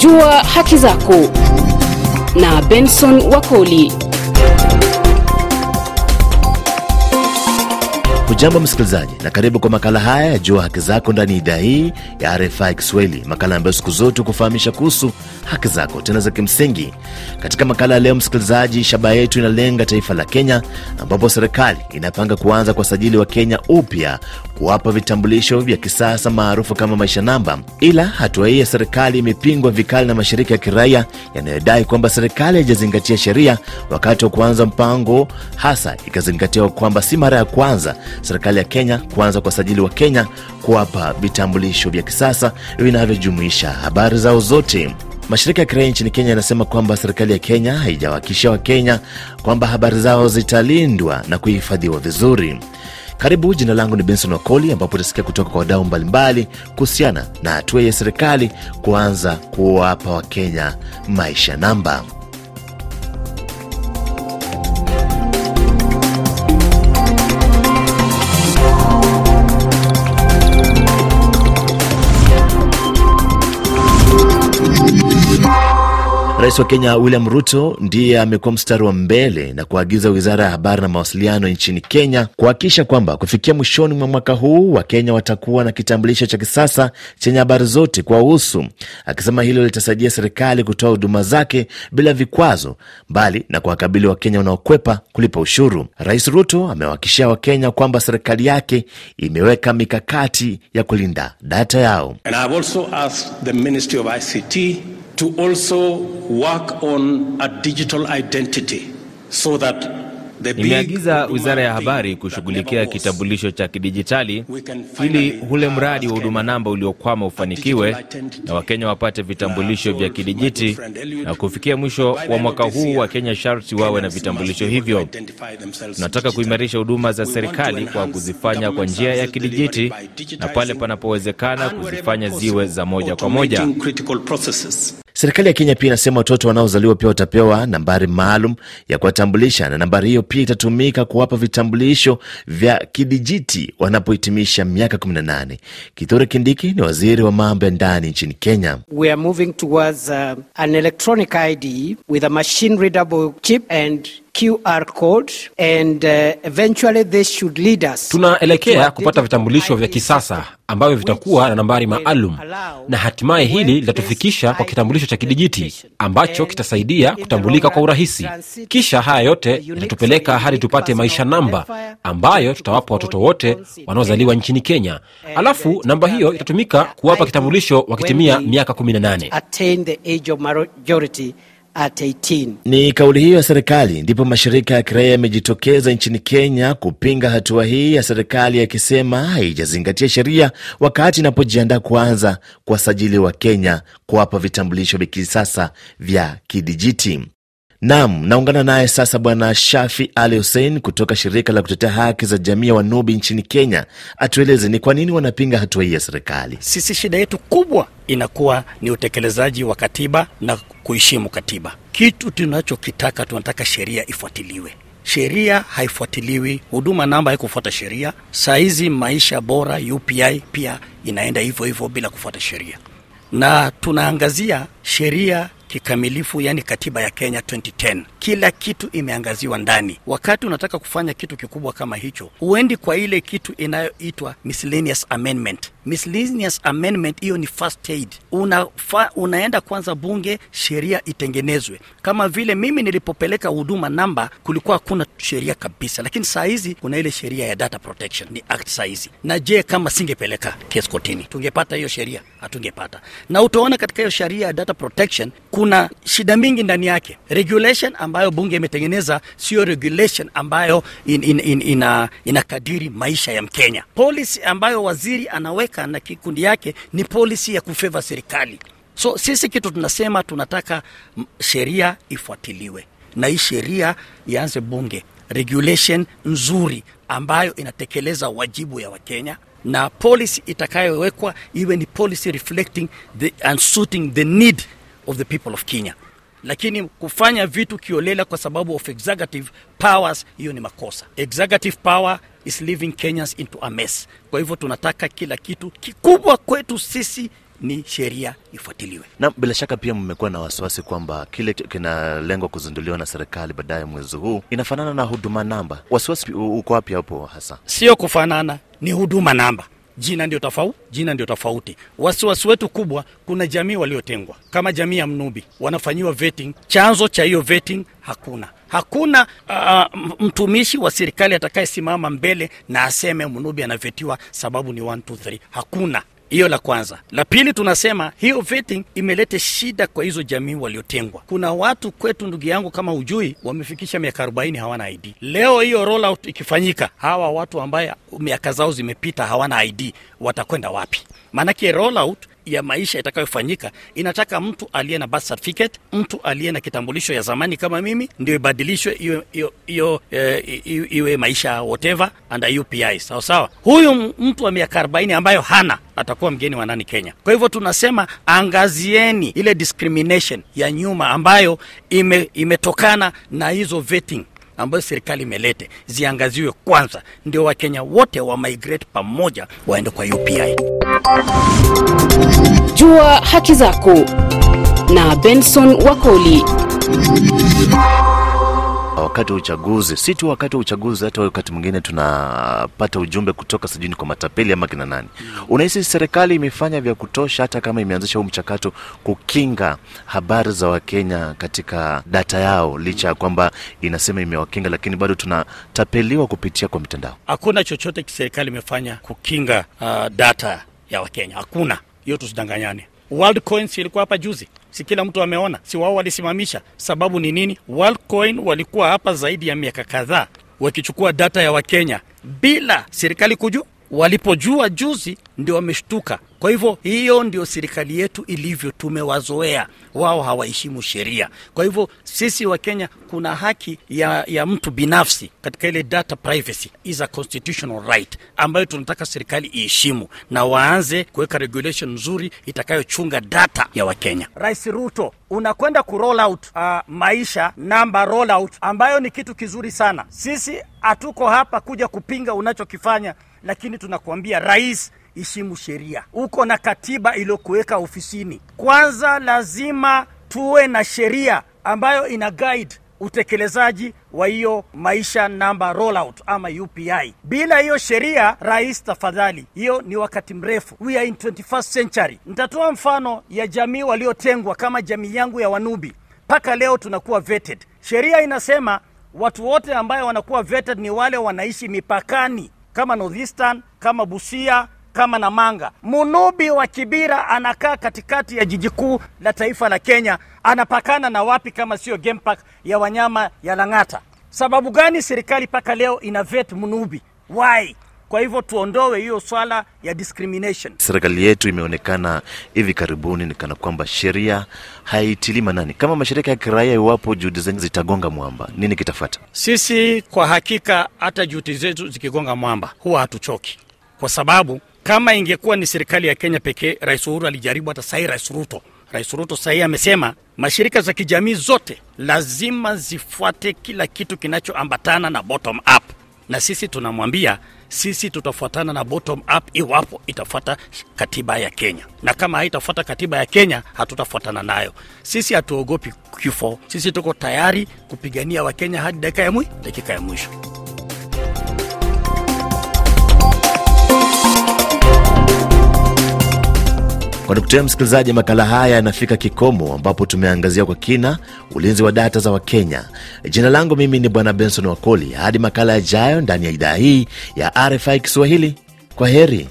Jua haki zako na Benson Wakoli. Hujambo msikilizaji, na karibu kwa makala haya ya Jua Haki Zako ndani ya idhaa hii ya RFI Kiswahili, makala ambayo siku zote kufahamisha kuhusu haki zako tena za kimsingi. Katika makala ya leo, msikilizaji, shabaha yetu inalenga taifa la Kenya, ambapo serikali inapanga kuanza kwa sajili wa Kenya upya kuwapa vitambulisho vya kisasa maarufu kama maisha namba. Ila hatua hii ya serikali imepingwa vikali na mashirika ya kiraia yanayodai kwamba serikali haijazingatia sheria wakati wa kuanza mpango, hasa ikazingatiwa kwamba si mara ya kwanza serikali ya Kenya kuanza kwa sajili wa Kenya kuwapa vitambulisho vya kisasa vinavyojumuisha habari zao zote. Mashirika ya kiraia nchini Kenya yanasema kwamba serikali ya Kenya haijawahakikishia Wakenya kwamba habari zao zitalindwa na kuhifadhiwa vizuri. Karibu, jina langu ni Benson Wakoli, ambapo utasikia kutoka kwa wadau mbalimbali kuhusiana na hatua ya serikali kuanza kuwapa Wakenya maisha namba. Rais wa Kenya William Ruto ndiye amekuwa mstari wa mbele na kuagiza wizara ya habari na mawasiliano nchini Kenya kuhakikisha kwamba kufikia mwishoni mwa mwaka huu Wakenya watakuwa na kitambulisho cha kisasa chenye habari zote kwa uhusu, akisema hilo litasaidia serikali kutoa huduma zake bila vikwazo, mbali na kuwakabili Wakenya wanaokwepa kulipa ushuru. Rais Ruto amewahakikishia Wakenya kwamba serikali yake imeweka mikakati ya kulinda data yao. And To also work on a digital identity so that Nimeagiza wizara ya habari kushughulikia kitambulisho cha kidijitali ili ule mradi wa huduma namba uliokwama ufanikiwe na Wakenya wapate vitambulisho vya kidijiti, na kufikia mwisho wa mwaka huu Wakenya sharti wawe na vitambulisho hivyo. Tunataka kuimarisha huduma za serikali kwa kuzifanya kwa njia ya kidijiti, na pale panapowezekana kuzifanya ziwe za moja kwa moja. Serikali ya Kenya pia inasema watoto wanaozaliwa pia watapewa nambari maalum ya kuwatambulisha, na nambari hiyo pia itatumika kuwapa vitambulisho vya kidijiti wanapohitimisha miaka 18. Kithure Kindiki ni waziri wa mambo ya ndani nchini Kenya. We are moving towards uh, an electronic ID with a machine readable chip and QR code and uh, eventually this should lead us. Tunaelekea kupata vitambulisho vya kisasa ambavyo vitakuwa na nambari maalum na hatimaye hili litatufikisha kwa kitambulisho cha kidijiti ambacho kitasaidia kutambulika kwa urahisi. Kisha haya yote yatatupeleka hadi tupate maisha namba ambayo tutawapa watoto wote wanaozaliwa nchini Kenya. Alafu namba hiyo itatumika kuwapa kitambulisho wakitimia miaka 18. At 18. Ni kauli hiyo ya serikali ndipo mashirika ya kiraia yamejitokeza nchini Kenya kupinga hatua hii ya serikali yakisema haijazingatia sheria wakati inapojiandaa kuanza kuwasajili wa Kenya kuwapa vitambulisho vya kisasa vya kidijiti. Nam, naungana naye sasa Bwana Shafi Ali Hussein kutoka shirika la kutetea haki za jamii ya Wanubi nchini Kenya. Atueleze ni kwa nini wanapinga hatua hii ya serikali. Sisi shida yetu kubwa inakuwa ni utekelezaji wa katiba na kuheshimu katiba. Kitu tunachokitaka, tunataka sheria ifuatiliwe. Sheria haifuatiliwi, huduma namba haikufuata sheria. Saa hizi maisha bora UPI pia inaenda hivyo hivyo bila kufuata sheria, na tunaangazia sheria kikamilifu, yani katiba ya Kenya 2010 kila kitu imeangaziwa ndani. Wakati unataka kufanya kitu kikubwa kama hicho, huendi kwa ile kitu inayoitwa miscellaneous amendment. Miscellaneous amendment hiyo ni first aid. Unafa, unaenda kwanza bunge, sheria itengenezwe. Kama vile mimi nilipopeleka huduma namba, kulikuwa hakuna sheria kabisa, lakini saa hizi kuna ile sheria ya data protection, ni act saa hizi. Na je, kama singepeleka kesi kotini, tungepata hiyo sheria? Hatungepata. Na utaona katika hiyo sheria ya data protection kuna shida mingi ndani yake. Regulation ambayo bunge imetengeneza sio regulation ambayo in, in, in, ina, inakadiri maisha ya Mkenya. Policy ambayo waziri anaweka na kikundi yake ni policy ya kufeva serikali. So sisi kitu tunasema tunataka sheria ifuatiliwe na hii sheria ianze bunge, regulation nzuri ambayo inatekeleza wajibu ya Wakenya na policy itakayowekwa iwe ni policy reflecting the and suiting the need of the people of Kenya lakini kufanya vitu kiolela kwa sababu of executive powers, hiyo ni makosa. Executive power is leaving Kenyans into a mess. Kwa hivyo tunataka kila kitu kikubwa kwetu sisi ni sheria ifuatiliwe. Na bila shaka pia mmekuwa na wasiwasi kwamba kile kinalengwa kuzinduliwa na serikali baadaye mwezi huu inafanana na huduma namba. Wasiwasi uko wapi hapo hasa? Sio kufanana, ni huduma namba. Jina ndio tofauti, jina ndio tofauti. Wasiwasi wetu kubwa, kuna jamii waliotengwa kama jamii ya Mnubi wanafanyiwa vetting. Chanzo cha hiyo vetting hakuna hakuna uh, mtumishi wa serikali atakayesimama mbele na aseme Mnubi anavetiwa sababu ni 1 2 3 hakuna hiyo la kwanza. La pili, tunasema hiyo vetting imeleta shida kwa hizo jamii waliotengwa. Kuna watu kwetu, ndugu yangu, kama ujui, wamefikisha miaka 40 hawana ID. Leo hiyo rollout ikifanyika, hawa watu ambaye miaka zao zimepita hawana ID watakwenda wapi? Maanake rollout ya maisha itakayofanyika inataka mtu aliye na birth certificate, mtu aliye na kitambulisho ya zamani kama mimi, ndio ibadilishwe hiyo eh, iwe maisha whatever under UPI sawa sawa. Huyu mtu wa miaka 40 ambayo hana atakuwa mgeni wa nani Kenya? Kwa hivyo tunasema angazieni ile discrimination ya nyuma ambayo ime, imetokana na hizo vetting ambayo serikali imelete ziangaziwe kwanza, ndio Wakenya wote wa migrate pamoja waende kwa UPI. Jua haki zako na Benson Wakoli. Wakati wa uchaguzi, si tu wakati wa uchaguzi, hata wakati mwingine tunapata ujumbe kutoka sajuini kwa matapeli ama kina nani. Unahisi serikali imefanya vya kutosha, hata kama imeanzisha huu mchakato kukinga habari za Wakenya katika data yao, licha ya kwamba inasema imewakinga, lakini bado tunatapeliwa kupitia kwa mitandao. Hakuna chochote serikali imefanya kukinga uh, data ya Wakenya, hakuna hiyo, tusidanganyane. Worldcoin si ilikuwa hapa juzi, si kila mtu ameona, si wao walisimamisha. Sababu ni nini? Worldcoin walikuwa hapa zaidi ya miaka kadhaa wakichukua data ya Wakenya bila serikali kujua. Walipojua juzi ndio wameshtuka. Kwa hivyo hiyo ndio serikali yetu ilivyo, tumewazoea wao, hawaheshimu sheria. Kwa hivyo sisi wa Kenya kuna haki ya, ya mtu binafsi katika ile data privacy is a constitutional right ambayo tunataka serikali iheshimu na waanze kuweka regulation nzuri itakayochunga data ya Wakenya. Rais Ruto unakwenda ku roll out uh, maisha namba roll out ambayo ni kitu kizuri sana. Sisi hatuko hapa kuja kupinga unachokifanya, lakini tunakuambia rais heshimu sheria. Uko na katiba iliyokuweka ofisini. Kwanza lazima tuwe na sheria ambayo ina guide utekelezaji wa hiyo maisha namba rollout ama UPI. Bila hiyo sheria, rais, tafadhali, hiyo ni wakati mrefu. We are in 21st century. Nitatoa mfano ya jamii waliotengwa kama jamii yangu ya Wanubi. Mpaka leo tunakuwa vetted. Sheria inasema watu wote ambayo wanakuwa vetted ni wale wanaishi mipakani kama Northeastern, kama Busia, kama Namanga. Munubi wa Kibira anakaa katikati ya jiji kuu la taifa la Kenya, anapakana na wapi kama sio game park ya wanyama ya Lang'ata? Sababu gani serikali mpaka leo ina vet Munubi? Why? Kwa hivyo tuondoe hiyo swala ya discrimination. Serikali yetu imeonekana hivi karibuni ni kana kwamba sheria haitilii manani. Kama mashirika ya kiraia, iwapo juhudi zenyu zitagonga mwamba, nini kitafata? Sisi kwa hakika, hata juhudi zetu zikigonga mwamba, huwa hatuchoki, kwa sababu kama ingekuwa ni serikali ya Kenya pekee, Rais Uhuru alijaribu. Hata sahii Rais Ruto, Rais Ruto sahii amesema mashirika za kijamii zote lazima zifuate kila kitu kinachoambatana na bottom up, na sisi tunamwambia sisi tutafuatana na bottom up iwapo itafuata katiba ya Kenya, na kama haitafuata katiba ya Kenya hatutafuatana nayo. Sisi hatuogopi kifo, sisi tuko tayari kupigania Wakenya hadi dakika ya mwisho, dakika ya mwisho. Kwa nukta msikilizaji, makala haya yanafika kikomo, ambapo tumeangazia kwa kina ulinzi wa data za Wakenya. Jina langu mimi ni Bwana Benson Wakoli. Hadi makala yajayo ndani ya idhaa hii ya RFI Kiswahili, kwa heri.